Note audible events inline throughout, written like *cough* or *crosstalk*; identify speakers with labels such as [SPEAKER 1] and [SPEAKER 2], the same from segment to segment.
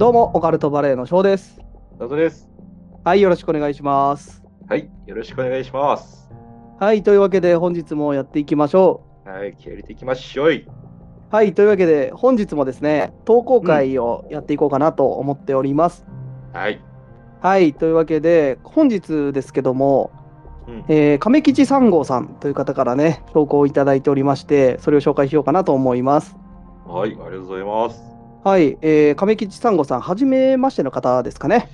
[SPEAKER 1] どうも、オカルトバレーの翔です。
[SPEAKER 2] 謎です。
[SPEAKER 1] はい、よろしくお願いします。
[SPEAKER 2] はい、よろしくお願いします。
[SPEAKER 1] はい、というわけで本日もやっていきましょ
[SPEAKER 2] はい、気合い入れていきましょうい。
[SPEAKER 1] う。はい、というわけで本日もですね、投稿会をやっていこうかなと思っております。
[SPEAKER 2] はい。
[SPEAKER 1] はい、というわけで本日ですけども、
[SPEAKER 2] うん、
[SPEAKER 1] えー亀吉三号さんという方からね、投稿をいただいておりまして、それを紹介しようかなと思います。
[SPEAKER 2] はい、ありがとうございます。
[SPEAKER 1] はい、えー亀吉三号さん、はじめましての方ですかね。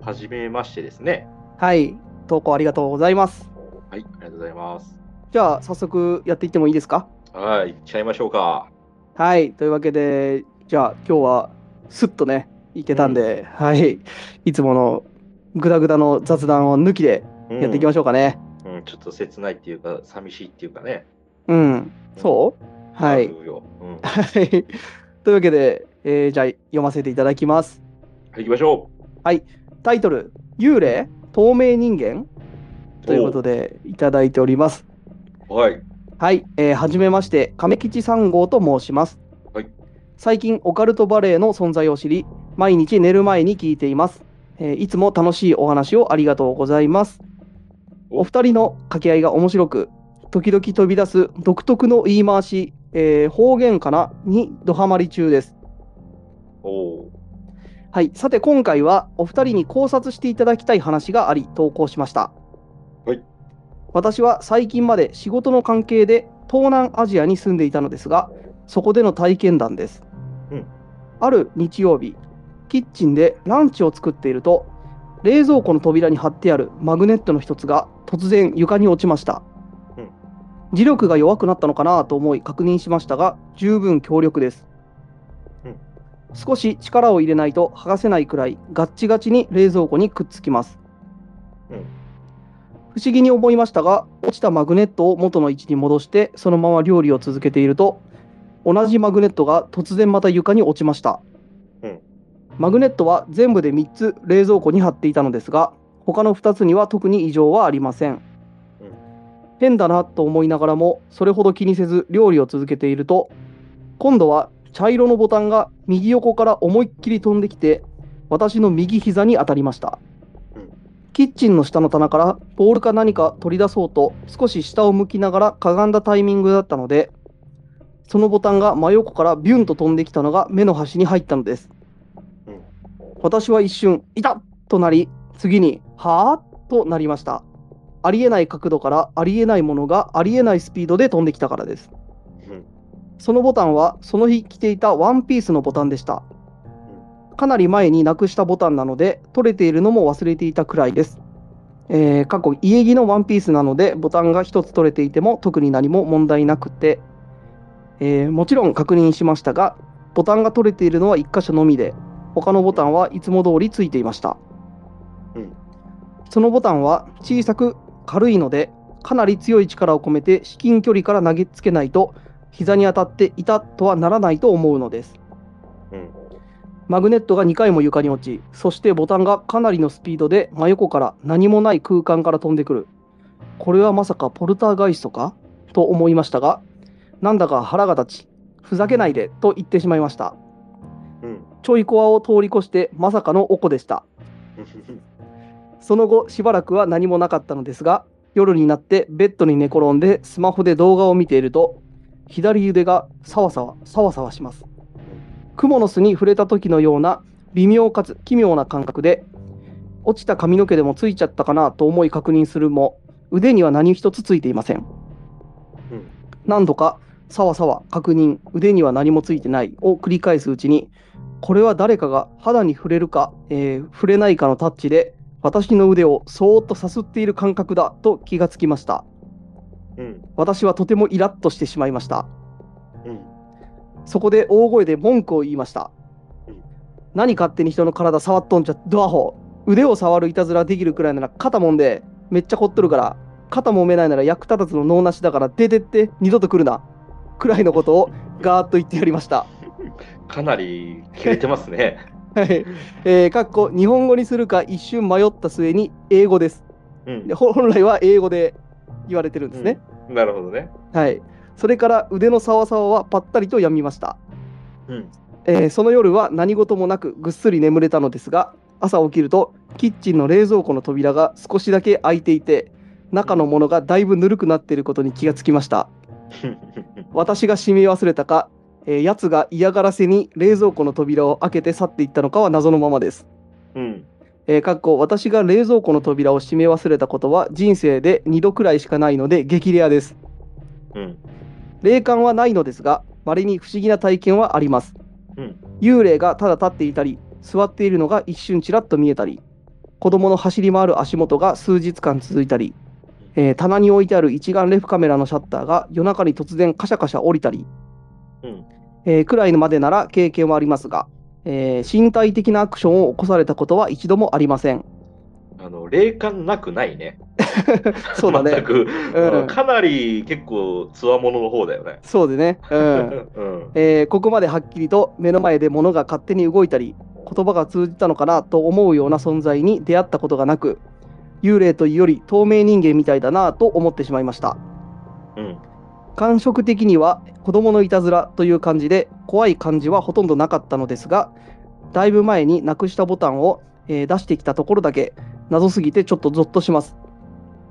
[SPEAKER 2] はじめましてですね。
[SPEAKER 1] はい、投稿ありがとうございます。
[SPEAKER 2] はい、ありがとうございます。
[SPEAKER 1] じゃあ、早速やっていってもいいですか？
[SPEAKER 2] はい、行っちゃいましょうか。
[SPEAKER 1] はい、というわけで、じゃあ今日はすっとね、いけたんで、はい、いつものグダグダの雑談を抜きで
[SPEAKER 2] うん
[SPEAKER 1] やっていきましょうかね。
[SPEAKER 2] うん、ちょっと切ないっていうか、寂しいっていうかね。
[SPEAKER 1] うん、そう？
[SPEAKER 2] うん。は
[SPEAKER 1] はい。*laughs* というわけで、えーじゃあ読ませていただきます。
[SPEAKER 2] い、行きましょ
[SPEAKER 1] タイトル、幽霊透明人間？
[SPEAKER 2] う。
[SPEAKER 1] ということでいただいております。
[SPEAKER 2] お。はい。
[SPEAKER 1] はい、えーはじめまして、亀吉三号と申します。
[SPEAKER 2] はい
[SPEAKER 1] 最近、オカルトバレーの存在を知り、毎日寝る前に聞いています。えーいつも楽しいお話をありがとうございます。
[SPEAKER 2] お
[SPEAKER 1] お二人の掛け合いが面白く、時々飛び出す独特の言い回し、えー方言かな？にドハマり中です。はい、さて今回はお二人に考察していただきたい話があり投稿しました。
[SPEAKER 2] はい
[SPEAKER 1] 私は最近まで仕事の関係で東南アジアに住んでいたのですが、そこでの体験談です。
[SPEAKER 2] うん
[SPEAKER 1] ある日曜日、キッチンでランチを作っていると、冷蔵庫の扉に貼ってあるマグネットの一つが突然床に落ちました。
[SPEAKER 2] うん
[SPEAKER 1] 磁力が弱くなったのかなと思い確認しましたが、十分強力です。
[SPEAKER 2] うん
[SPEAKER 1] 少し力を入れないと剥がせないくらいガッチガチに冷蔵庫にくっつきます。
[SPEAKER 2] うん
[SPEAKER 1] 不思議に思いましたが、落ちたマグネットを元の位置に戻して、そのまま料理を続けていると、同じマグネットが突然また床に落ちました。
[SPEAKER 2] うん
[SPEAKER 1] マグネットは全部で3つ冷蔵庫に貼っていたのですが、他の2つには特に異常はありません。
[SPEAKER 2] うん
[SPEAKER 1] 変だなと思いながらも、それほど気にせず料理を続けていると、今度は茶色のボタンが右横から思いっきり飛んできて、私の右膝に当たりました。キッチンの下の棚からボールか何か取り出そうと少し下を向きながらかがんだタイミングだったのでそのボタンが真横からビュンと飛んできたのが目の端に入ったのです、私は一瞬「いた!」となり次に「はあ?」となりましたありえない角度からありえないものがありえないスピードで飛んできたからですそのボタンはその日着ていたワンピースのボタンでしたかなり前になくしたボタンなので取れているのも忘れていたくらいです。えー過去家着のワンピースなのでボタンが1つ取れていても特に何も問題なくて、えーもちろん確認しましたがボタンが取れているのは1箇所のみで他のボタンはいつも通りついていました。
[SPEAKER 2] うん
[SPEAKER 1] そのボタンは小さく軽いのでかなり強い力を込めて至近距離から投げつけないと膝に当たっていたとはならないと思うのです。
[SPEAKER 2] うん
[SPEAKER 1] マグネットが2回も床に落ち、そしてボタンがかなりのスピードで真横から何もない空間から飛んでくる。これはまさかポルターガイストか？と思いましたが、なんだか腹が立ち、ふざけないでと言ってしまいました。
[SPEAKER 2] うん
[SPEAKER 1] ちょいコアを通り越してまさかのおこでした。その後しばらくは何もなかったのですが、夜になってベッドに寝転んでスマホで動画を見ていると、左腕がさわさわ、さわさわします。クモの巣に触れた時のような微妙かつ奇妙な感覚で落ちた髪の毛でもついちゃったかなと思い確認するも腕には何一つついていません。
[SPEAKER 2] うん。
[SPEAKER 1] 何度かさわさわ確認腕には何もついてないを繰り返すうちにこれは誰かが肌に触れるか、えー触れないかのタッチで私の腕をそーっとさすっている感覚だと気がつきました
[SPEAKER 2] うん
[SPEAKER 1] 私はとてもイラッとしてしまいました
[SPEAKER 2] うん
[SPEAKER 1] そこで大声で文句を言いました
[SPEAKER 2] うん。
[SPEAKER 1] 何勝手に人の体触っとんじゃ、ドアホ。腕を触るいたずらできるくらいなら肩もんで、めっちゃ凝っとるから、肩もめないなら役立たずの脳なしだから出てって二度と来るな。くらいのことをガーッと言ってやりました。*laughs*
[SPEAKER 2] かなり切れてますね。*laughs*
[SPEAKER 1] はい。えー、かっこ日本語にするか一瞬迷った末に英語です。
[SPEAKER 2] うん
[SPEAKER 1] で本来は英語で言われてるんですね。
[SPEAKER 2] なるほどね。
[SPEAKER 1] はい。それから腕のさわさわはぱったりとやみました。
[SPEAKER 2] うん
[SPEAKER 1] えーその夜は何事もなくぐっすり眠れたのですが朝起きるとキッチンの冷蔵庫の扉が少しだけ開いていて中のものがだいぶぬるくなっていることに気がつきました *laughs* 私が閉め忘れたか、えー、やつが嫌がらせに冷蔵庫の扉を開けて去っていったのかは謎のままです。
[SPEAKER 2] うん。
[SPEAKER 1] えーかっこ私が冷蔵庫の扉を閉め忘れたことは人生で2度くらいしかないので激レアです。
[SPEAKER 2] うん。
[SPEAKER 1] 霊感はないのですが、稀に不思議な体験はあります。
[SPEAKER 2] うん。
[SPEAKER 1] 幽霊がただ立っていたり、座っているのが一瞬ちらっと見えたり、子供の走り回る足元が数日間続いたり、えー棚に置いてある一眼レフカメラのシャッターが夜中に突然カシャカシャ降りたり、
[SPEAKER 2] うん。
[SPEAKER 1] えーくらいのまでなら経験はありますが、えー身体的なアクションを起こされたことは一度もありません。
[SPEAKER 2] あの、霊感なくないね。*laughs*
[SPEAKER 1] そうだね
[SPEAKER 2] 全。く、
[SPEAKER 1] うん
[SPEAKER 2] うんかなり結構、つわものの方だよね。
[SPEAKER 1] そうでね。うん。*laughs*
[SPEAKER 2] うん。
[SPEAKER 1] えーここまではっきりと目の前で物が勝手に動いたり言葉が通じたのかなと思うような存在に出会ったことがなく幽霊というより透明人間みたいだなと思ってしまいました
[SPEAKER 2] うん。
[SPEAKER 1] 感触的には子供のいたずらという感じで怖い感じはほとんどなかったのですがだいぶ前になくしたボタンを、えー出してきたところだけ謎すぎてちょっとゾッとします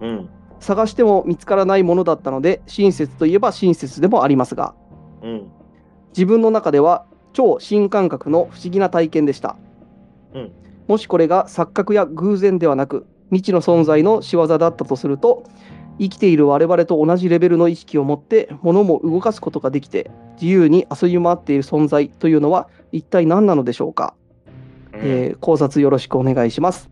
[SPEAKER 2] うん。
[SPEAKER 1] 探しても見つからないものだったので親切といえば親切でもありますが
[SPEAKER 2] うん。
[SPEAKER 1] 自分の中では超新感覚の不思議な体験でした、
[SPEAKER 2] うん
[SPEAKER 1] もしこれが錯覚や偶然ではなく未知の存在の仕業だったとすると生きている我々と同じレベルの意識を持って物も動かすことができて自由に遊び回っている存在というのは一体何なのでしょうか、えー考察よろしくお願いします、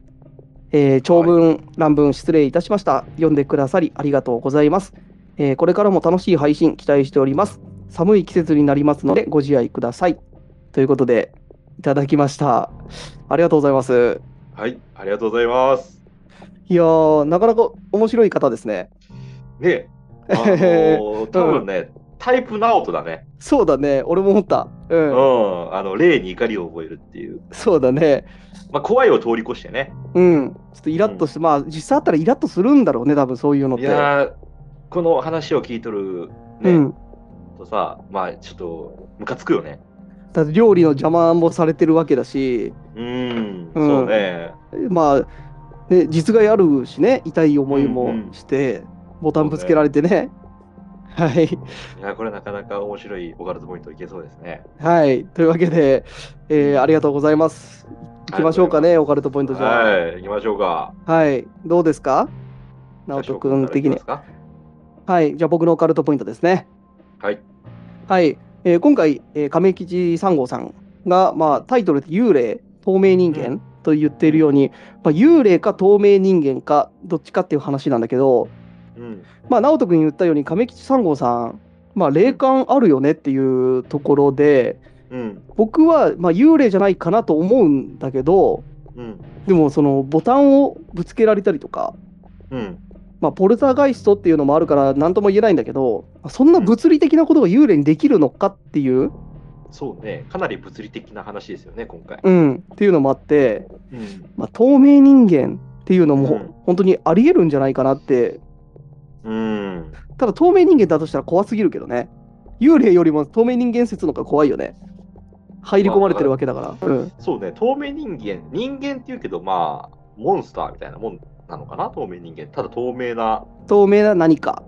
[SPEAKER 1] えー長文、乱文失礼いたしました。読んでくださりありがとうございます、えーこれからも楽しい配信期待しております。寒い季節になりますのでご自愛ください。ということでいただきました。ありがとうございます。
[SPEAKER 2] はい。ありがとうございます。
[SPEAKER 1] いやーなかなか面白い方ですね
[SPEAKER 2] ねあのー、*laughs* 多分ね、タイプナオトだね。
[SPEAKER 1] そうだね俺も思ったう、
[SPEAKER 2] うんん。あの、霊に怒りを覚えるっていう。
[SPEAKER 1] そうだね
[SPEAKER 2] まあ、怖いを通り越してね。
[SPEAKER 1] うんちょっとイラッとして、まあ実際あったらイラッとするんだろうね多分そういうのって
[SPEAKER 2] いやー、この話を聞いとるね、
[SPEAKER 1] うん
[SPEAKER 2] とさ、まあ、ちょっと、ムカつくよね。
[SPEAKER 1] だって料理の邪魔もされてるわけだし
[SPEAKER 2] うん、
[SPEAKER 1] うん
[SPEAKER 2] そうね。
[SPEAKER 1] まあ、ね、実害あるしね痛い思いもして、ボタンぶつけられてね。はい。
[SPEAKER 2] いや、これなかなか面白いオカルトポイントいけそうですね。
[SPEAKER 1] はい。というわけで、えーありがとうございます。行きましょうかねオカルトポイントじゃあ。
[SPEAKER 2] はい、行きましょうか。
[SPEAKER 1] はい。どうですか？直人君的にはい。じゃあ僕のオカルトポイントですね。
[SPEAKER 2] かはい。
[SPEAKER 1] はい、えー今回、えー亀吉3号さんが、まあ、タイトルで幽霊、透明人間と言っているように、まあ、幽霊か透明人間か、どっちかっていう話なんだけど、
[SPEAKER 2] うん。
[SPEAKER 1] まあ、直人君言ったように、亀吉3号さん、まあ、霊感あるよねっていうところで、
[SPEAKER 2] うん。
[SPEAKER 1] 僕は、まあ、幽霊じゃないかなと思うんだけど、
[SPEAKER 2] うん。
[SPEAKER 1] でも、そのボタンをぶつけられたりとか、
[SPEAKER 2] うん。
[SPEAKER 1] まあ、ポルターガイストっていうのもあるから、なんとも言えないんだけど、そんな物理的なことが幽霊にできるのかっていう、
[SPEAKER 2] そうね。かなり物理的な話ですよね、今回。
[SPEAKER 1] うん、っていうのもあって、
[SPEAKER 2] うん。
[SPEAKER 1] まあ、透明人間っていうのも
[SPEAKER 2] うん
[SPEAKER 1] 本当にありえるんじゃないかなって、
[SPEAKER 2] うん。
[SPEAKER 1] ただ透明人間だとしたら怖すぎるけどね。幽霊よりも透明人間説の方が怖いよね。入り込まれてるわけだから。うん。
[SPEAKER 2] そうね。透明人間。人間って言うけど、まあ、モンスターみたいなもんなのかな、透明人間。ただ透明な
[SPEAKER 1] 透明な何か。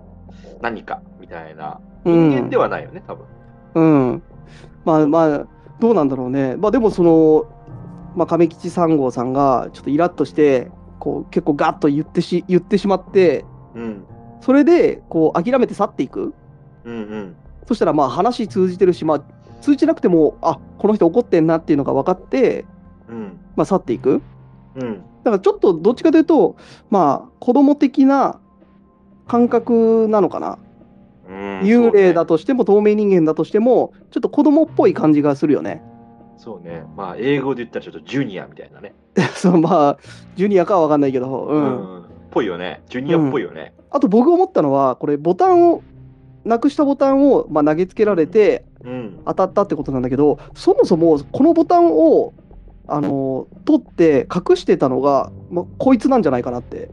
[SPEAKER 2] 何かみたいな。
[SPEAKER 1] うん
[SPEAKER 2] 人間ではないよね、多分。
[SPEAKER 1] うん。まあまあ、どうなんだろうね。まあでもその、まあ、亀吉3号さんがちょっとイラッとして、こう結構ガッと言ってし言ってしまって、
[SPEAKER 2] うん。
[SPEAKER 1] それでこう諦めて去っていく。
[SPEAKER 2] うんうん。
[SPEAKER 1] そしたらまあ話通じてるし、まあ通じなくても、あこの人怒ってんなっていうのが分かって、
[SPEAKER 2] うん。
[SPEAKER 1] まあ、去っていく。
[SPEAKER 2] うん。
[SPEAKER 1] だからちょっとどっちかというと、まあ子供的な感覚なのかな。
[SPEAKER 2] うん
[SPEAKER 1] 幽霊だ
[SPEAKER 2] と。
[SPEAKER 1] としても透明人間だとしても、ちょっと子供っぽい感じがするよね。
[SPEAKER 2] そうね。まあ、英語で言ったらちょっとジュニアみたいなね。*laughs*
[SPEAKER 1] そうまあ、ジュニアかは分かんないけど、う。
[SPEAKER 2] うんぽいよね。ジュニアっぽいよね。
[SPEAKER 1] あと僕思ったのは、これボタンを、なくしたボタンを、まあ、投げつけられて
[SPEAKER 2] うん。
[SPEAKER 1] 当たったってことなんだけど、そもそもこのボタンを、あの取って隠してたのが、まあ、こいつなんじゃないかなって。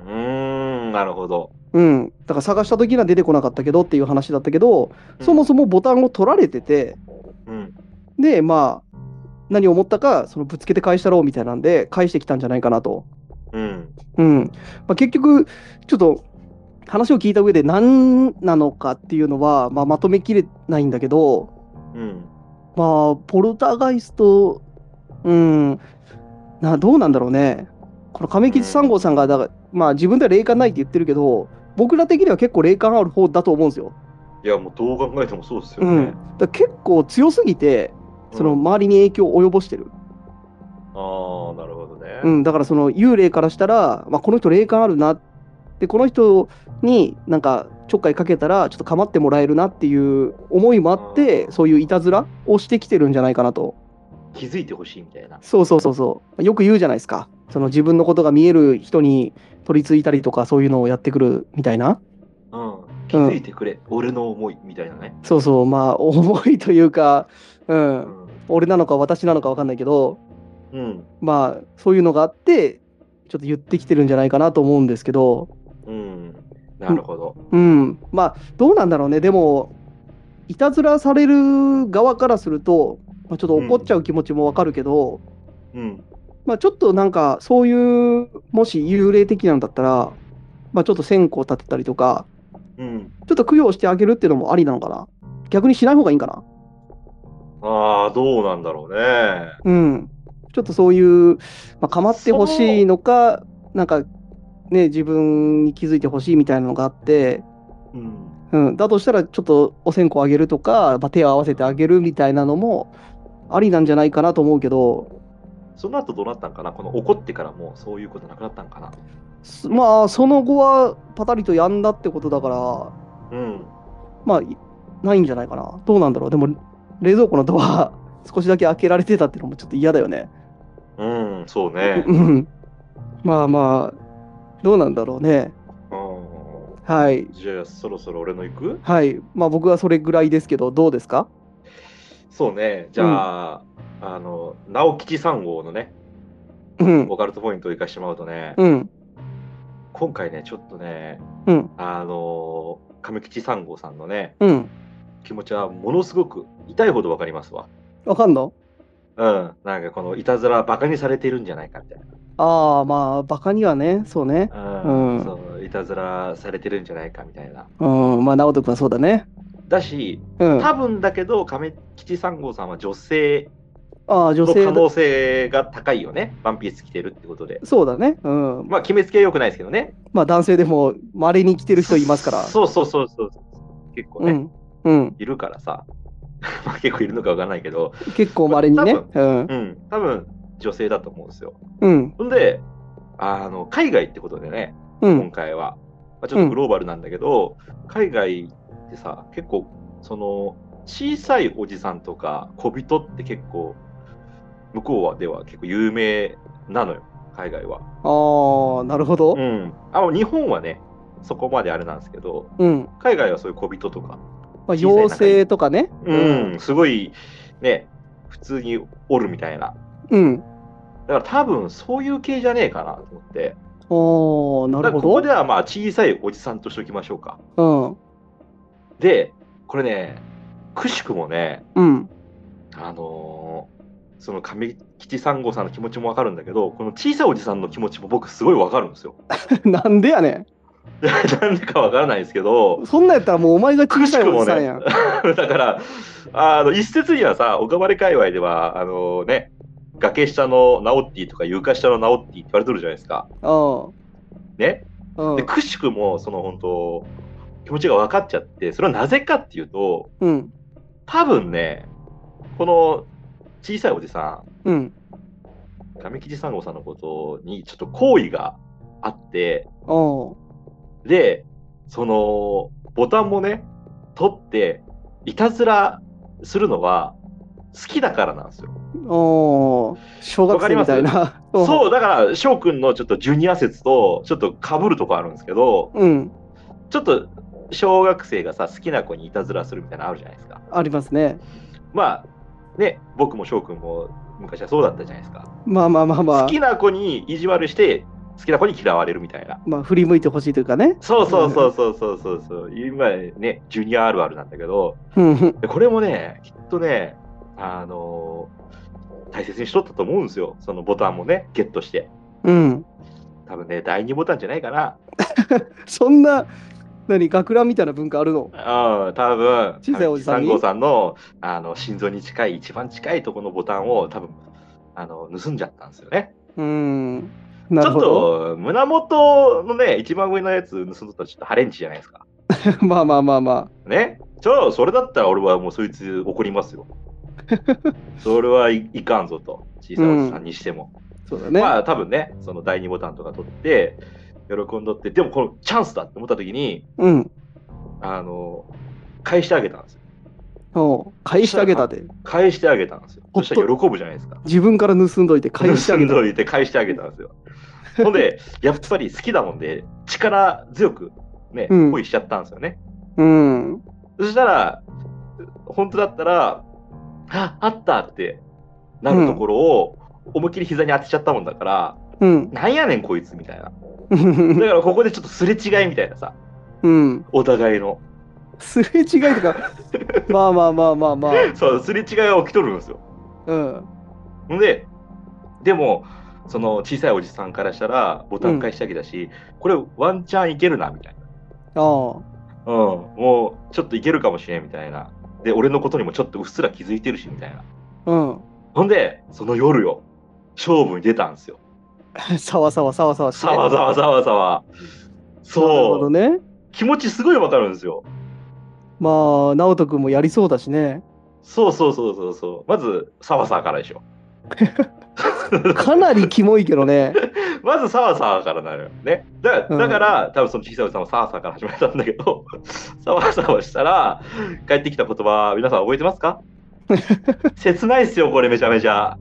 [SPEAKER 2] うーん、なるほど。
[SPEAKER 1] うん。だから探した時には出てこなかったけどっていう話だったけど、そも
[SPEAKER 2] そ
[SPEAKER 1] そもボタンを取られてて、
[SPEAKER 2] も。うん。
[SPEAKER 1] で、まあ、何を思ったか、そのぶつけて返したろうみたいなんで、返してきたんじゃないかなと。
[SPEAKER 2] うん。
[SPEAKER 1] うん。まあ、結局、ちょっと話を聞いた上で何なのかっていうのは、まあ、まとめきれないんだけど、
[SPEAKER 2] うん。
[SPEAKER 1] まあ、ポルターガイスト、うん、などうなんだろうね。この亀吉三号さんが、だからまあ、自分では霊感ないって言ってるけど、僕ら的には結構霊感ある方だと思うんですよ。
[SPEAKER 2] いや、もうどう考えてもそうですよ
[SPEAKER 1] うん、
[SPEAKER 2] ね
[SPEAKER 1] だ。結構強すぎて、その
[SPEAKER 2] うん
[SPEAKER 1] 周りに影響を及ぼしてる。
[SPEAKER 2] ああ、なるほどね。
[SPEAKER 1] うん、だからその幽霊からしたら、まあ、この人霊感あるなでこの人になんかちょっかいかけたらちょっと構ってもらえるなっていう思いもあって
[SPEAKER 2] うん
[SPEAKER 1] そういういたずらをしてきてるんじゃないかなと
[SPEAKER 2] 気づいてほしいみたいな。
[SPEAKER 1] そうそうそうそうよく言うじゃないですかその自分のことが見える人に取り付いたりとかそういうのをやってくるみたいな
[SPEAKER 2] うん。気づいてくれ、俺の思いみたいなね。
[SPEAKER 1] そうそうまあ *laughs* 思いというか、うん
[SPEAKER 2] う、ん。
[SPEAKER 1] 俺なのか私なのか分かんないけど
[SPEAKER 2] うん。
[SPEAKER 1] まあそういうのがあってちょっと言ってきてるんじゃないかなと思うんですけど
[SPEAKER 2] うん。なるほど。
[SPEAKER 1] うん、まあどうなんだろうね、でも、いたずらされる側からすると、まあ、ちょっと怒っちゃう気持ちもわかるけど、
[SPEAKER 2] うん。
[SPEAKER 1] まあ、ちょっとなんか、そういう、もし幽霊的なんだったら、まあ、ちょっと線香立てたりとか、
[SPEAKER 2] うん。
[SPEAKER 1] ちょっと供養してあげるっていうのもありなのかな？逆にしない方がいいんかな？
[SPEAKER 2] ああ、どうなんだろうね。
[SPEAKER 1] うん。ちょっとそういう、まあ、構ってほしいのか、なんか、ね、自分に気づいてほしいみたいなのがあって、
[SPEAKER 2] うん。
[SPEAKER 1] うん、だとしたら、ちょっとお線香あげるとか、まあ、手を合わせてあげるみたいなのもありなんじゃないかなと思うけど、
[SPEAKER 2] その後どうなったんかな？この怒ってからもうそういうことなくなったんかな？
[SPEAKER 1] すまあ、その後はパタリとやんだってことだから、
[SPEAKER 2] うん。
[SPEAKER 1] まあ、いないんじゃないかな。どうなんだろう。でも、冷蔵庫のドア、*laughs* 少しだけ開けられてたっていうのもちょっと嫌だよね。
[SPEAKER 2] うん、そうね。
[SPEAKER 1] うん。まあまあ、どうなんだろうね。
[SPEAKER 2] うん。
[SPEAKER 1] はい。
[SPEAKER 2] じゃあ、そろそろ俺の行く？
[SPEAKER 1] はい。まあ、僕はそれぐらいですけど、どうですか？
[SPEAKER 2] そうね。じゃあ、あの、直吉3号のね、
[SPEAKER 1] うん。
[SPEAKER 2] オカルトポイントを生かしてもらうとね、
[SPEAKER 1] うん。
[SPEAKER 2] 今回ね、ちょっとね、
[SPEAKER 1] うん。
[SPEAKER 2] あの、亀吉3号さんのね、
[SPEAKER 1] うん。
[SPEAKER 2] 気持ちはものすごく痛いほどわかりますわ。
[SPEAKER 1] わかんの？
[SPEAKER 2] うん。なんかこのいたずらバカにされてるんじゃないかみたい
[SPEAKER 1] ああ、まあ、バカにはね、そうね。
[SPEAKER 2] な。
[SPEAKER 1] うん
[SPEAKER 2] そう、いたずらされてるんじゃないかみたいな。
[SPEAKER 1] うん。まあ、直人君はそうだね。
[SPEAKER 2] だし、
[SPEAKER 1] うん。
[SPEAKER 2] 多分だけど、亀吉3号さんは女性
[SPEAKER 1] ああ、女性
[SPEAKER 2] 可能性が高いよね。ワンピース着てるってことで。
[SPEAKER 1] そうだね。うん。
[SPEAKER 2] まあ、決めつけは良くないですけどね。
[SPEAKER 1] まあ、男性でも、稀に来てる人いますから。
[SPEAKER 2] そうそうそうそう。結構ね、
[SPEAKER 1] うん。うん。
[SPEAKER 2] いるからさ。*laughs* まあ結構いるのかわからないけど、
[SPEAKER 1] 結構稀にね。
[SPEAKER 2] 多
[SPEAKER 1] うん。
[SPEAKER 2] うん、多分女性だと思うんですよ。
[SPEAKER 1] うん。
[SPEAKER 2] ほんで、あの海外ってことでね、今
[SPEAKER 1] うん。
[SPEAKER 2] 回は、まあ、ちょっとグローバルなんだけど、海外ってさ、結構、その、小さいおじさんとか小人って結構、向こうはでは結構有名なのよ、海外は。
[SPEAKER 1] ああ、なるほど
[SPEAKER 2] う。ん。あの日本はね、そこまであれなんですけど、
[SPEAKER 1] うん。
[SPEAKER 2] 海外はそういう小人とか、
[SPEAKER 1] まあ、妖精とかね。
[SPEAKER 2] うん、すごい、ね、普通におるみたいな。
[SPEAKER 1] うん。
[SPEAKER 2] だから多分そういう系じゃねえかなと思って。
[SPEAKER 1] おー、なるほど
[SPEAKER 2] ここで。はまあ小さいおじさんとしておきましょうか。
[SPEAKER 1] うん。
[SPEAKER 2] で、これね、くしくもね、
[SPEAKER 1] うん。
[SPEAKER 2] あのーその亀吉三号さんの気持ちもわかるんだけど、この小さいおじさんの気持ちも僕すごいわかるんですよ。*laughs*
[SPEAKER 1] なんでやね *laughs*
[SPEAKER 2] なんでかわからないですけど
[SPEAKER 1] ん。、そんなんやったらもうお前が小さいおじさんやん。*laughs*
[SPEAKER 2] だから、あの一説にはさ、岡張界隈では、あのね、崖下のナオッティとか床下のナオッティって言われてるじゃないですか。
[SPEAKER 1] う
[SPEAKER 2] ね。で、
[SPEAKER 1] ん。
[SPEAKER 2] くしくも、その本当、気持ちが分かっちゃって、それはなぜかっていうと、
[SPEAKER 1] うん。
[SPEAKER 2] 多分ね、この小さいおじさ
[SPEAKER 1] うん。
[SPEAKER 2] ん、亀吉三号さんのことにちょっと好意があって、
[SPEAKER 1] お
[SPEAKER 2] で、その、ボタンもね、取って、いたずらするのは好きだからなんですよ。
[SPEAKER 1] おー小学生みたいな。
[SPEAKER 2] そう、だから、翔くんのちょっとジュニア説とちょっと被るとこあるんですけど、
[SPEAKER 1] うん。うん。
[SPEAKER 2] ちょっと小学生がさ、好きな子にいたずらするみたいなのあるじゃないですか。
[SPEAKER 1] ありますね。
[SPEAKER 2] まあ、ね、僕も翔くんも昔はそうだったじゃないですか。
[SPEAKER 1] まあまあまあまあ
[SPEAKER 2] 好。きな子に意地悪して、好きな子に嫌われるみたいな。
[SPEAKER 1] まあ、振り向いてほしいというかね。
[SPEAKER 2] そうそうそうそうそうそうそう。今ね、ジュニアあるあるなんだけど、これもね、きっとね、あの大切にしとったと思うんですよ。そのボタンもね、ゲットして。
[SPEAKER 1] うん。
[SPEAKER 2] 多分ね、第2ボタンじゃないかな。*laughs*
[SPEAKER 1] そんな、何、学ランみたいな文化あるの？
[SPEAKER 2] うん、多分
[SPEAKER 1] 小さいおじさんに
[SPEAKER 2] ？3号さんのあの心臓に近い、一番近いところのボタンを多分あの盗んじゃったんですよね。
[SPEAKER 1] うん。な
[SPEAKER 2] ちょっ
[SPEAKER 1] るほど。
[SPEAKER 2] と胸元のね、一番上のやつ盗んだとちょっとハレンチじゃないですか。*laughs*
[SPEAKER 1] まあまあまあま
[SPEAKER 2] ね？ちょ、それだったら俺はもうそいつ怒りますよ。*laughs* それはいいかんぞと、小さいおじさんにしても。
[SPEAKER 1] あ。そうだね。
[SPEAKER 2] まあ多分ね、その第2ボタンとか取って、喜んどって、でもこのチャンスだって思った時に、
[SPEAKER 1] うん。
[SPEAKER 2] あの、返してあげたんですよ。
[SPEAKER 1] おう返してあげたで。
[SPEAKER 2] 返してあげたんですよ。
[SPEAKER 1] ほっと
[SPEAKER 2] そしたら喜ぶじゃないですか。
[SPEAKER 1] 自分から盗んどいて返してあげた
[SPEAKER 2] 盗ん。どいて返してあげたんですよ。*laughs* ほんで、やっぱり好きだもんで、力強くね、
[SPEAKER 1] うん
[SPEAKER 2] 恋しちゃったんですよね。
[SPEAKER 1] うん。
[SPEAKER 2] そしたら、本当だったら、あ、あったってなるところを、思いっきり膝に当てちゃったもんだから、
[SPEAKER 1] うん。
[SPEAKER 2] なんやねんこいつみたいな。*laughs* だからここでちょっとすれ違いみたいなさ、
[SPEAKER 1] うん。
[SPEAKER 2] お互いの。
[SPEAKER 1] すれ違いとか、*laughs* まあまあまあまあまあ。
[SPEAKER 2] そう、すれ違いが起きとるんですよ。
[SPEAKER 1] うん。
[SPEAKER 2] ほんで、でも、その小さいおじさんからしたら、ボタン返してあげたし、これワンチャンいけるな、みたいな。
[SPEAKER 1] ああ。
[SPEAKER 2] うん、もうちょっといけるかもしれん、みたいな。で、俺のことにもちょっとうっすら気づいてるし、みたいな。
[SPEAKER 1] うん。
[SPEAKER 2] ほんで、その夜よ、勝負に出たんですよ。*laughs*
[SPEAKER 1] さわさわさわさわして。
[SPEAKER 2] ざわざわざわざわ。
[SPEAKER 1] なるほ
[SPEAKER 2] そう、
[SPEAKER 1] どね。
[SPEAKER 2] 気持ちすごいわかるんですよ。
[SPEAKER 1] まあ、直人君もやりそうだしね。
[SPEAKER 2] そうそうそうそうそう。まず、サワサーからでしょ。*laughs*
[SPEAKER 1] かなりキモいけどね。*laughs*
[SPEAKER 2] まずサワサーからなのよね。だ
[SPEAKER 1] うん
[SPEAKER 2] だから、多分その小さいおじさんもサワサーから始まったんだけど、サワサワしたら、帰ってきた言葉、皆さん覚えてますか？切ないっすよ、これめちゃめちゃ。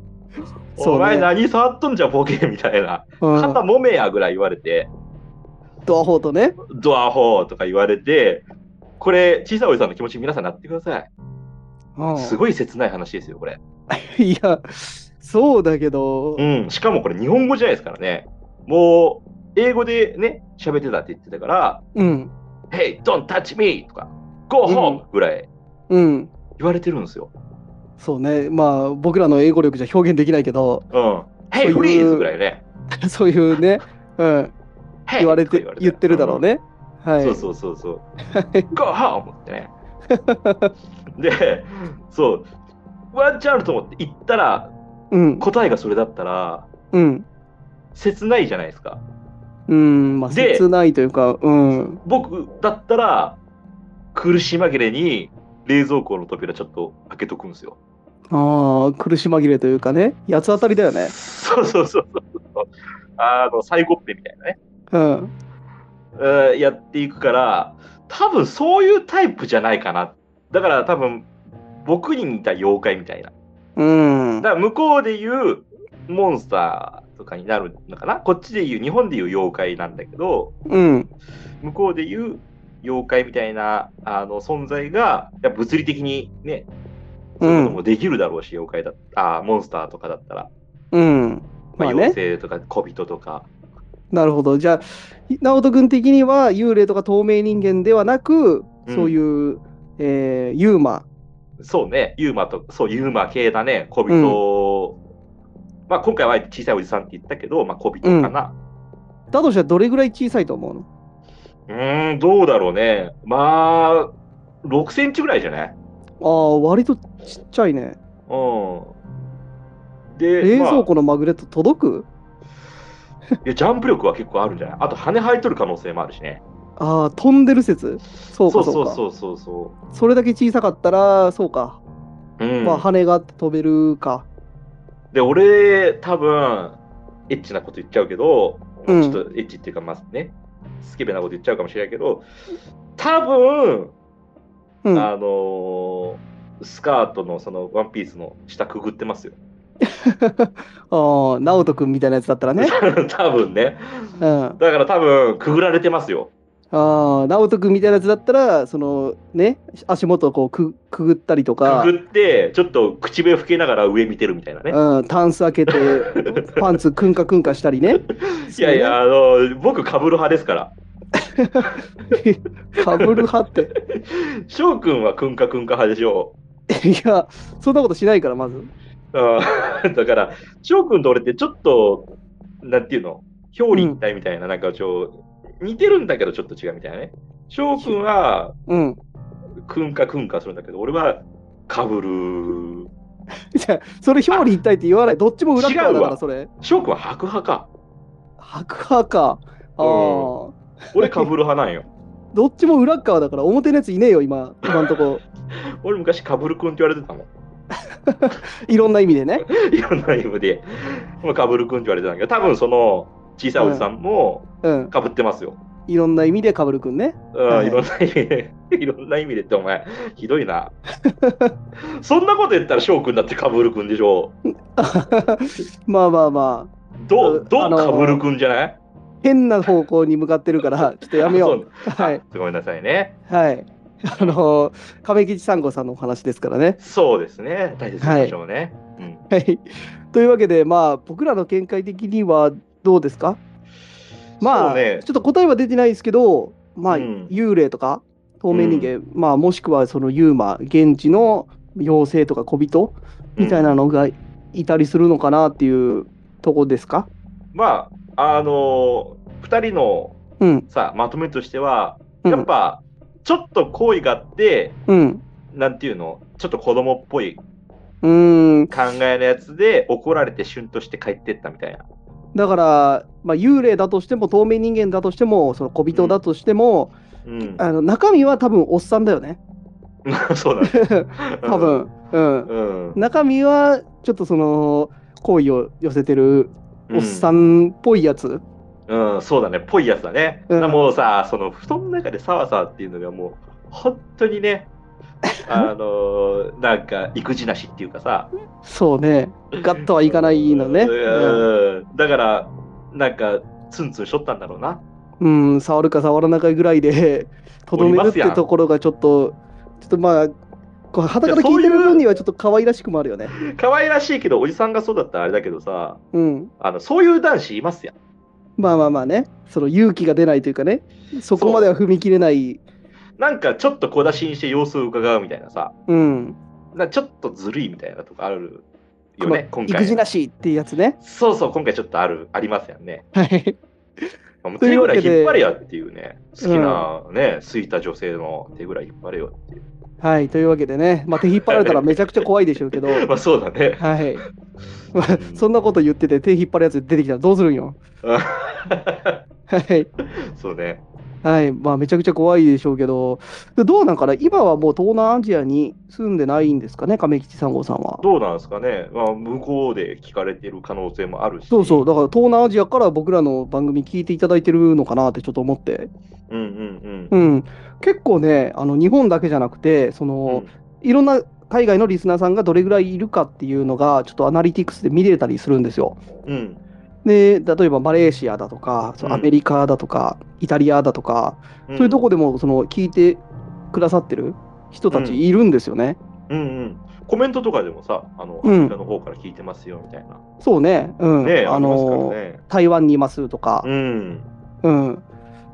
[SPEAKER 1] そうね
[SPEAKER 2] お前何触っとんじゃボケみたいな。
[SPEAKER 1] うん。
[SPEAKER 2] 肩もめやぐらい言われて、
[SPEAKER 1] ドアホーとね。
[SPEAKER 2] ドアホーとか言われて、これ、小さいおじさんの気持ち皆さんなってください。
[SPEAKER 1] うん
[SPEAKER 2] すごい切ない話ですよ、これ。*laughs*
[SPEAKER 1] いや、そうだけど、
[SPEAKER 2] うん、しかもこれ日本語じゃないですからね。もう、英語でね、喋ってたって言ってたから、
[SPEAKER 1] うん。
[SPEAKER 2] Hey, don't touch me! とか、Go
[SPEAKER 1] うん
[SPEAKER 2] home! ぐらい
[SPEAKER 1] うん。
[SPEAKER 2] 言われてるんですよ。
[SPEAKER 1] そうね。まあ、僕らの英語力じゃ表現できないけど、
[SPEAKER 2] うん。Hey,
[SPEAKER 1] そういう
[SPEAKER 2] freeze! ぐらいね。*laughs*
[SPEAKER 1] そういうね、うん、
[SPEAKER 2] Hey!
[SPEAKER 1] 言われて
[SPEAKER 2] とか
[SPEAKER 1] 言ってるだろう。ね。はい。
[SPEAKER 2] うんそうそうそうそう。Go home! ってね。*laughs* で、そう、ワンチャンあると思って行ったら、
[SPEAKER 1] うん。
[SPEAKER 2] 答えがそれだったら、
[SPEAKER 1] うん。
[SPEAKER 2] 切ないじゃないですか。
[SPEAKER 1] うん。まあ、
[SPEAKER 2] で
[SPEAKER 1] 切ないというか、うん。
[SPEAKER 2] 僕だったら、苦し紛れに冷蔵庫の扉ちょっと開けとくんですよ。
[SPEAKER 1] ああ、苦し紛れというかね、八つ当たりだよね。
[SPEAKER 2] そうそうそうそう。あの、最後っぺみたいなね。
[SPEAKER 1] うん。
[SPEAKER 2] えーやっていくから、多分そういうタイプじゃないかな。だから多分、僕に似た妖怪みたいな。
[SPEAKER 1] うん。
[SPEAKER 2] だから向こうで言うモンスターとかになるのかなこっちで言う、日本で言う妖怪なんだけど、
[SPEAKER 1] うん。
[SPEAKER 2] 向こうで言う妖怪みたいなあの存在が、物理的にね、そういうこともできるだろうし、妖怪だあーモンスターとかだったら、
[SPEAKER 1] うん。
[SPEAKER 2] まあ、
[SPEAKER 1] まあね。
[SPEAKER 2] 妖精とか小人とか、
[SPEAKER 1] なるほど。じゃあ、直人君的には幽霊とか透明人間ではなく、
[SPEAKER 2] うん。
[SPEAKER 1] そういう、えーユーマ。
[SPEAKER 2] そうね、ユーマと、そう、ユーマ系だね、小人、まあ今回は小さいおじさんって言ったけど、まあ小人かな。
[SPEAKER 1] だとしたらどれぐらい小さいと思うの？
[SPEAKER 2] うーん、どうだろうね。まあ、6センチぐらいじゃない？
[SPEAKER 1] ああ、割とちっちゃいね。
[SPEAKER 2] うん。で、
[SPEAKER 1] 冷蔵
[SPEAKER 2] ま
[SPEAKER 1] 庫のマグネット届く？
[SPEAKER 2] あ、いやジャンプ力は結構あるんじゃない？あと羽生えとる可能性もあるしね。
[SPEAKER 1] ああ、飛んでる説？そう
[SPEAKER 2] そう
[SPEAKER 1] かそうか。
[SPEAKER 2] そうそうそうそ
[SPEAKER 1] それだけ小さかったら、そうか。
[SPEAKER 2] う。うん。
[SPEAKER 1] まあ、羽が飛べるか。
[SPEAKER 2] で、俺、多分、エッチなこと言っちゃうけど、
[SPEAKER 1] うん
[SPEAKER 2] ちょっとエッチっていうか、まあね、スケベなこと言っちゃうかもしれないけど、多分、
[SPEAKER 1] うん。
[SPEAKER 2] あのースカートのそのワンピースの下くぐってますよ。*laughs*
[SPEAKER 1] ああ、直人君みたいなやつだったらね。*laughs*
[SPEAKER 2] 多分ね。
[SPEAKER 1] うん。あ
[SPEAKER 2] だから多分、くぐられてますよ。
[SPEAKER 1] あ、直人君みたいなやつだったら、そのね、足元をこうくくぐったりとか
[SPEAKER 2] く、ぐって、ちょっと口笛吹けながら上見てるみたいなね。
[SPEAKER 1] うん、タンス開けて、*laughs* パンツくんかくんかしたりね。
[SPEAKER 2] いやいや、あの、僕、かぶる派ですから。*laughs*
[SPEAKER 1] かぶる派って。
[SPEAKER 2] 翔くんはくんかくんか派でしょ？
[SPEAKER 1] いや、そんなことしないから、まず。
[SPEAKER 2] うん *laughs* だから、翔くんと俺ってちょっと、なんていうの、表裏一体みたいな、なんかちょ、似てるんだけどちょっと違うみたいなね。翔くんは、
[SPEAKER 1] うん。
[SPEAKER 2] くんかくんかするんだけど、俺は、かぶる。*laughs*
[SPEAKER 1] じゃあそれ表裏一体って言わない。どっちも裏っ側だから、それ。
[SPEAKER 2] 翔くんは白派か。
[SPEAKER 1] 白派か。ああ、
[SPEAKER 2] う俺かぶる派なんよ。*laughs*
[SPEAKER 1] どっちも裏っ側だから、表のやついねえよ、今。今んとこ。*laughs*
[SPEAKER 2] 俺昔かぶるくんって言われてたもん。*laughs*
[SPEAKER 1] いろんな意味でね。
[SPEAKER 2] いろんな意味で。まあ、かぶるくんって言われてたんだけど、多分その小さいおじさんも
[SPEAKER 1] うん。
[SPEAKER 2] かぶってますよ。
[SPEAKER 1] いろんな意味でかぶるくんね。
[SPEAKER 2] うん、
[SPEAKER 1] はい
[SPEAKER 2] いろんな意味で、いろんな意味でってお前、ひどいな。そんなこと言ったら翔くんだってかぶるくんでしょ。
[SPEAKER 1] まあまあまあ。
[SPEAKER 2] ど
[SPEAKER 1] う、
[SPEAKER 2] ど
[SPEAKER 1] あのー
[SPEAKER 2] かぶるくんじゃない？
[SPEAKER 1] 変な方向に向かってるから、*laughs* ちょっとやめよう。
[SPEAKER 2] そう
[SPEAKER 1] はい。
[SPEAKER 2] ごめんなさいね。
[SPEAKER 1] はい。あの、亀吉さんごさんのお話ですからね。
[SPEAKER 2] そうですね。大切にしょうね。うん
[SPEAKER 1] はい。というわけで、まあ、僕らの見解的にはどうですか？まあ、
[SPEAKER 2] ね
[SPEAKER 1] ちょっと答えは出てないですけど、まあ、
[SPEAKER 2] うん
[SPEAKER 1] 幽霊とか透明人間、まあ、もしくはそのユーマ、現地の妖精とか小人みたいなのがいたりするのかなっていうとこですか？
[SPEAKER 2] まあ、あのー、2人の
[SPEAKER 1] うん。
[SPEAKER 2] さ、まとめとしては、
[SPEAKER 1] うん
[SPEAKER 2] やっぱ、ちょっと好意があって、
[SPEAKER 1] うん。
[SPEAKER 2] なんていうの、ちょっと子供っぽい。考えのやつで怒られてシュンとして帰ってったみたいな。
[SPEAKER 1] だから、まあ、幽霊だとしても透明人間だとしてもその小人だとしても、
[SPEAKER 2] うん。
[SPEAKER 1] あの中身は多分おっさんだよね *laughs*
[SPEAKER 2] そうだね。*laughs*
[SPEAKER 1] 多分、うん、
[SPEAKER 2] うん。
[SPEAKER 1] 中身はちょっとその好意を寄せてるおっさ
[SPEAKER 2] ん。
[SPEAKER 1] んっぽいやつ、
[SPEAKER 2] うん、そうだね。ぽいやつだね。
[SPEAKER 1] うん
[SPEAKER 2] もうさ、その布団の中でサワサワっていうのがもう、本当にね、*laughs* あのーなんか育児なしっていうかさ、
[SPEAKER 1] そうねガッとはいかないのね、
[SPEAKER 2] うんだから、なんか、ツンツンしとったんだろうな。
[SPEAKER 1] うんうん触るか触らないかぐらいでとどめるってところがちょっとちょっとまあこう肌から聞いてる分にはちょっと可愛らしくもあるよね。
[SPEAKER 2] 可愛らしいけど、おじさんがそうだったらあれだけどさ、
[SPEAKER 1] うん。
[SPEAKER 2] あのそういう男子いますやん。
[SPEAKER 1] まあまあまあね。その勇気が出ないというかね。そこまでは踏み切れない。
[SPEAKER 2] なんかちょっと小出しにして様子を伺うみたいなさ、
[SPEAKER 1] うん。
[SPEAKER 2] なちょっとずるいみたいなとこあるよ
[SPEAKER 1] まあ
[SPEAKER 2] ね、今回。
[SPEAKER 1] 育児なしっていうやつね。
[SPEAKER 2] そうそう、今回ちょっとある、ありますよね。
[SPEAKER 1] はい。
[SPEAKER 2] 手ぐらい引っ張れやっていうね、好きなね、好いた女性の手ぐらい引っ張れよっていう。
[SPEAKER 1] はいというわけでね、まあ、手引っ張られたらめちゃくちゃ怖いでしょうけど *laughs*
[SPEAKER 2] まあそうだね。
[SPEAKER 1] はい。まあ *laughs* そんなこと言ってて手引っ張るやつ出てきたらどうするんよ？*laughs* はい。
[SPEAKER 2] そうね。
[SPEAKER 1] はい。まあめちゃくちゃ怖いでしょうけど、どうなんかな？今はもう東南アジアに住んでないんですかね、亀吉三号さんは。
[SPEAKER 2] どうなんですかね？まあ、向こうで聞かれてる可能性もあるし。
[SPEAKER 1] そうそう。だから東南アジアから僕らの番組聞いていただいてるのかなってちょっと思って。
[SPEAKER 2] うんうん
[SPEAKER 1] うん。結構ね、あの日本だけじゃなくて、そ
[SPEAKER 2] うん。
[SPEAKER 1] の、いろんな海外のリスナーさんがどれぐらいいるかっていうのが、ちょっとアナリティクスで見れたりするんですよ。
[SPEAKER 2] うん。
[SPEAKER 1] で、例えばマレーシアだとか、そのアメリカだとか、イタリアだとか、
[SPEAKER 2] うん。
[SPEAKER 1] そういうとこでもその聞いてくださってる人たちいるんですよね。
[SPEAKER 2] うんうん。コメントとかでもさ、あの、ア
[SPEAKER 1] うん
[SPEAKER 2] メリカの方から聞いてますよみたいな。
[SPEAKER 1] そうね。うん。
[SPEAKER 2] ね
[SPEAKER 1] あの、
[SPEAKER 2] ね。
[SPEAKER 1] 台湾にいますとか
[SPEAKER 2] う、ん。
[SPEAKER 1] うん。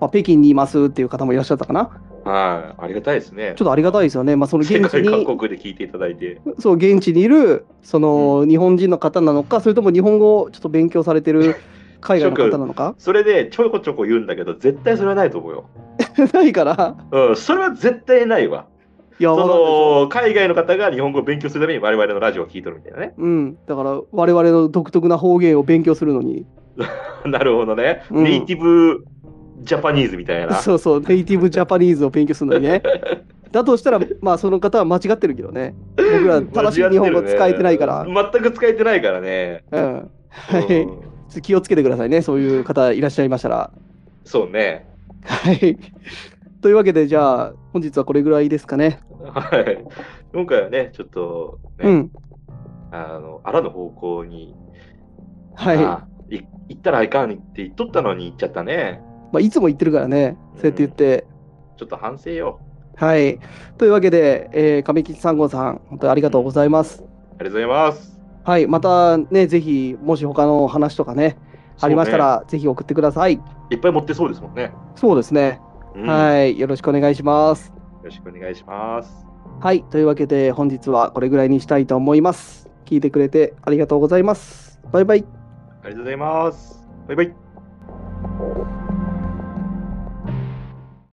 [SPEAKER 1] まあ、北京にいますっていう方もいらっしゃったかな。
[SPEAKER 2] はい。ありがたいですね。
[SPEAKER 1] ちょっとありがたいですよね。まあ、その
[SPEAKER 2] 世
[SPEAKER 1] 現地
[SPEAKER 2] 界
[SPEAKER 1] に、
[SPEAKER 2] 各国で聞いていただいて。
[SPEAKER 1] そう、現地にいる、その、日本人の方なのか、それとも日本語をちょっと勉強されてる *laughs* 海外の方なのか？
[SPEAKER 2] それでちょこちょこ言うんだけど、絶対それはないと思うよ。*laughs*
[SPEAKER 1] ないから、
[SPEAKER 2] うん、それは絶対ないわ。
[SPEAKER 1] いや、
[SPEAKER 2] その海外の方が日本語を勉強するために我々のラジオを聞いとるみたいなね。
[SPEAKER 1] うん。だから、我々の独特な方言を勉強するのに、*laughs*
[SPEAKER 2] なるほどね。
[SPEAKER 1] うん
[SPEAKER 2] ネイティブジャパニーズみたいな。
[SPEAKER 1] そうそう、ネイティブジャパニーズを勉強するのにね。*laughs* だとしたら、まあ、その方は間違ってるけどね。僕ら正しい日本語使えてないから。
[SPEAKER 2] ね全く使えてないからね。
[SPEAKER 1] うん。はい。
[SPEAKER 2] うん
[SPEAKER 1] 気をつけてくださいね。そういう方いらっしゃいましたら。
[SPEAKER 2] そうね。
[SPEAKER 1] はい。というわけで、じゃあ、本日はこれぐらいですかね。
[SPEAKER 2] はい。今回はね、ちょっと、ね、
[SPEAKER 1] うん。
[SPEAKER 2] あの、あらぬ方向に、
[SPEAKER 1] はい
[SPEAKER 2] 行ったらいかんって言っとったのに行っちゃったね。
[SPEAKER 1] あ、いつも言ってるからね。そうやって言って。
[SPEAKER 2] ちょっと反省よ。
[SPEAKER 1] はい。というわけで、えー、亀吉三号さん、本当にありがとうございます。
[SPEAKER 2] ありがとうございます。
[SPEAKER 1] はい。またね、ぜひ、もし他の話とかね、ありましたら、ぜひ送ってください。
[SPEAKER 2] いっぱい持ってそうですもんね。
[SPEAKER 1] そうですね。
[SPEAKER 2] うんよ
[SPEAKER 1] はい。よろしくお願いします。
[SPEAKER 2] ろしくお願いします。
[SPEAKER 1] はい。というわけで、本日はこれぐらいにしたいと思います。聞いてくれてありがとうございます。バイバイ。
[SPEAKER 2] ありがとうございます。バイバイ。